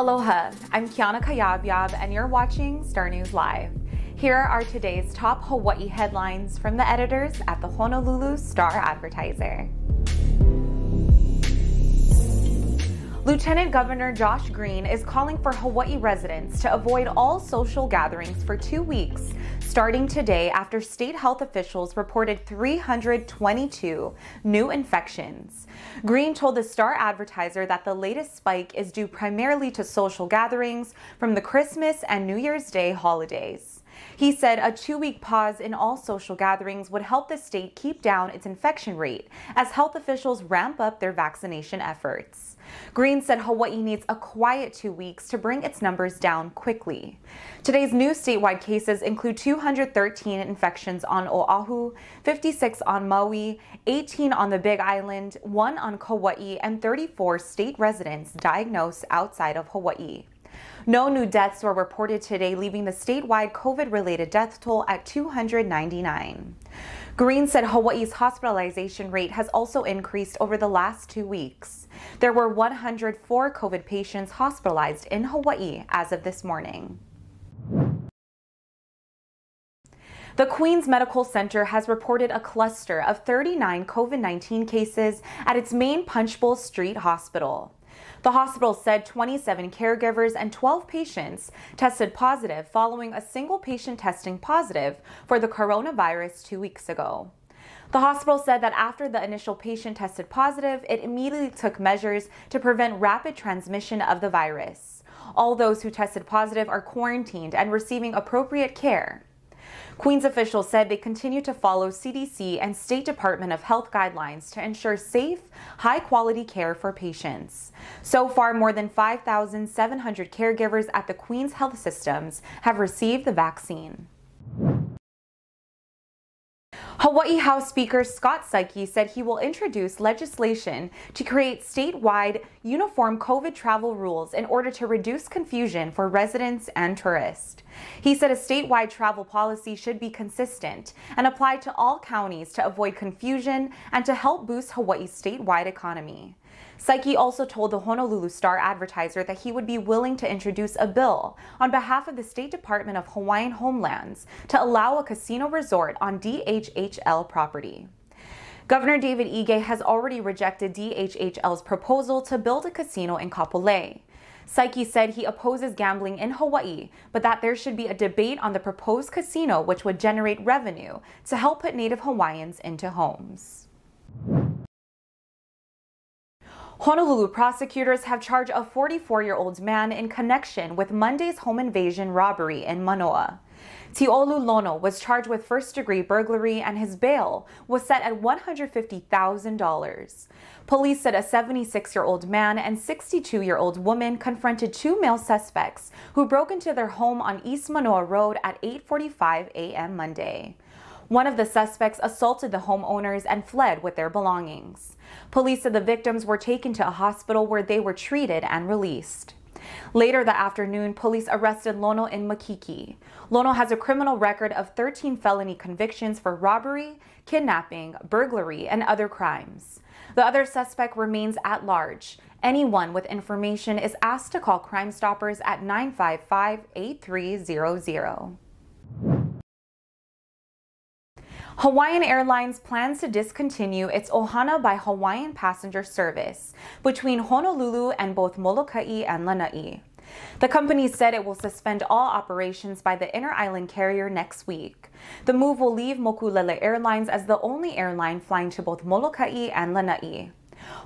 Aloha, I'm Kiana Kayabyab, and you're watching Star News Live. Here are today's top Hawaii headlines from the editors at the Honolulu Star Advertiser. Lieutenant Governor Josh Green is calling for Hawaii residents to avoid all social gatherings for two weeks, starting today after state health officials reported 322 new infections. Green told the Star Advertiser that the latest spike is due primarily to social gatherings from the Christmas and New Year's Day holidays. He said a two week pause in all social gatherings would help the state keep down its infection rate as health officials ramp up their vaccination efforts. Green said Hawaii needs a quiet two weeks to bring its numbers down quickly. Today's new statewide cases include 213 infections on Oahu, 56 on Maui, 18 on the Big Island, 1 on Kauai, and 34 state residents diagnosed outside of Hawaii. No new deaths were reported today, leaving the statewide COVID related death toll at 299. Green said Hawaii's hospitalization rate has also increased over the last two weeks. There were 104 COVID patients hospitalized in Hawaii as of this morning. The Queens Medical Center has reported a cluster of 39 COVID 19 cases at its main Punchbowl Street hospital. The hospital said 27 caregivers and 12 patients tested positive following a single patient testing positive for the coronavirus two weeks ago. The hospital said that after the initial patient tested positive, it immediately took measures to prevent rapid transmission of the virus. All those who tested positive are quarantined and receiving appropriate care. Queens officials said they continue to follow CDC and State Department of Health guidelines to ensure safe, high quality care for patients. So far, more than 5,700 caregivers at the Queens Health Systems have received the vaccine. Hawaii House Speaker Scott Saiki said he will introduce legislation to create statewide uniform COVID travel rules in order to reduce confusion for residents and tourists. He said a statewide travel policy should be consistent and apply to all counties to avoid confusion and to help boost Hawaii's statewide economy. Saiki also told the Honolulu Star Advertiser that he would be willing to introduce a bill on behalf of the State Department of Hawaiian Homelands to allow a casino resort on DHHL property. Governor David Ige has already rejected DHHL's proposal to build a casino in Kapolei. Saiki said he opposes gambling in Hawaii, but that there should be a debate on the proposed casino which would generate revenue to help put Native Hawaiians into homes. Honolulu prosecutors have charged a 44 year old man in connection with Monday's home invasion robbery in Manoa. Tiolu Lono was charged with first degree burglary and his bail was set at $150,000. Police said a 76 year old man and 62 year old woman confronted two male suspects who broke into their home on East Manoa Road at 8:45 a.m. Monday. One of the suspects assaulted the homeowners and fled with their belongings. Police said the victims were taken to a hospital where they were treated and released. Later that afternoon, police arrested Lono in Makiki. Lono has a criminal record of 13 felony convictions for robbery, kidnapping, burglary, and other crimes. The other suspect remains at large. Anyone with information is asked to call Crime Stoppers at 955 8300. Hawaiian Airlines plans to discontinue its Ohana by Hawaiian passenger service between Honolulu and both Molokai and Lanai. The company said it will suspend all operations by the inner island carrier next week. The move will leave Mokulele Airlines as the only airline flying to both Molokai and Lanai.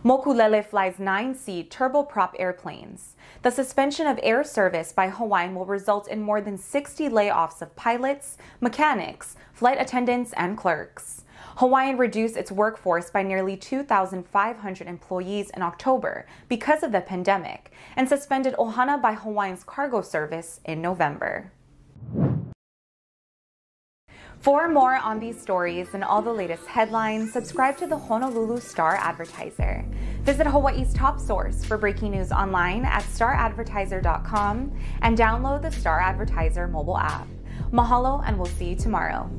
Mokulele flies nine-seat turboprop airplanes. The suspension of air service by Hawaiian will result in more than 60 layoffs of pilots, mechanics, flight attendants, and clerks. Hawaiian reduced its workforce by nearly 2,500 employees in October because of the pandemic and suspended Ohana by Hawaiian's cargo service in November. For more on these stories and all the latest headlines, subscribe to the Honolulu Star Advertiser. Visit Hawaii's top source for breaking news online at staradvertiser.com and download the Star Advertiser mobile app. Mahalo, and we'll see you tomorrow.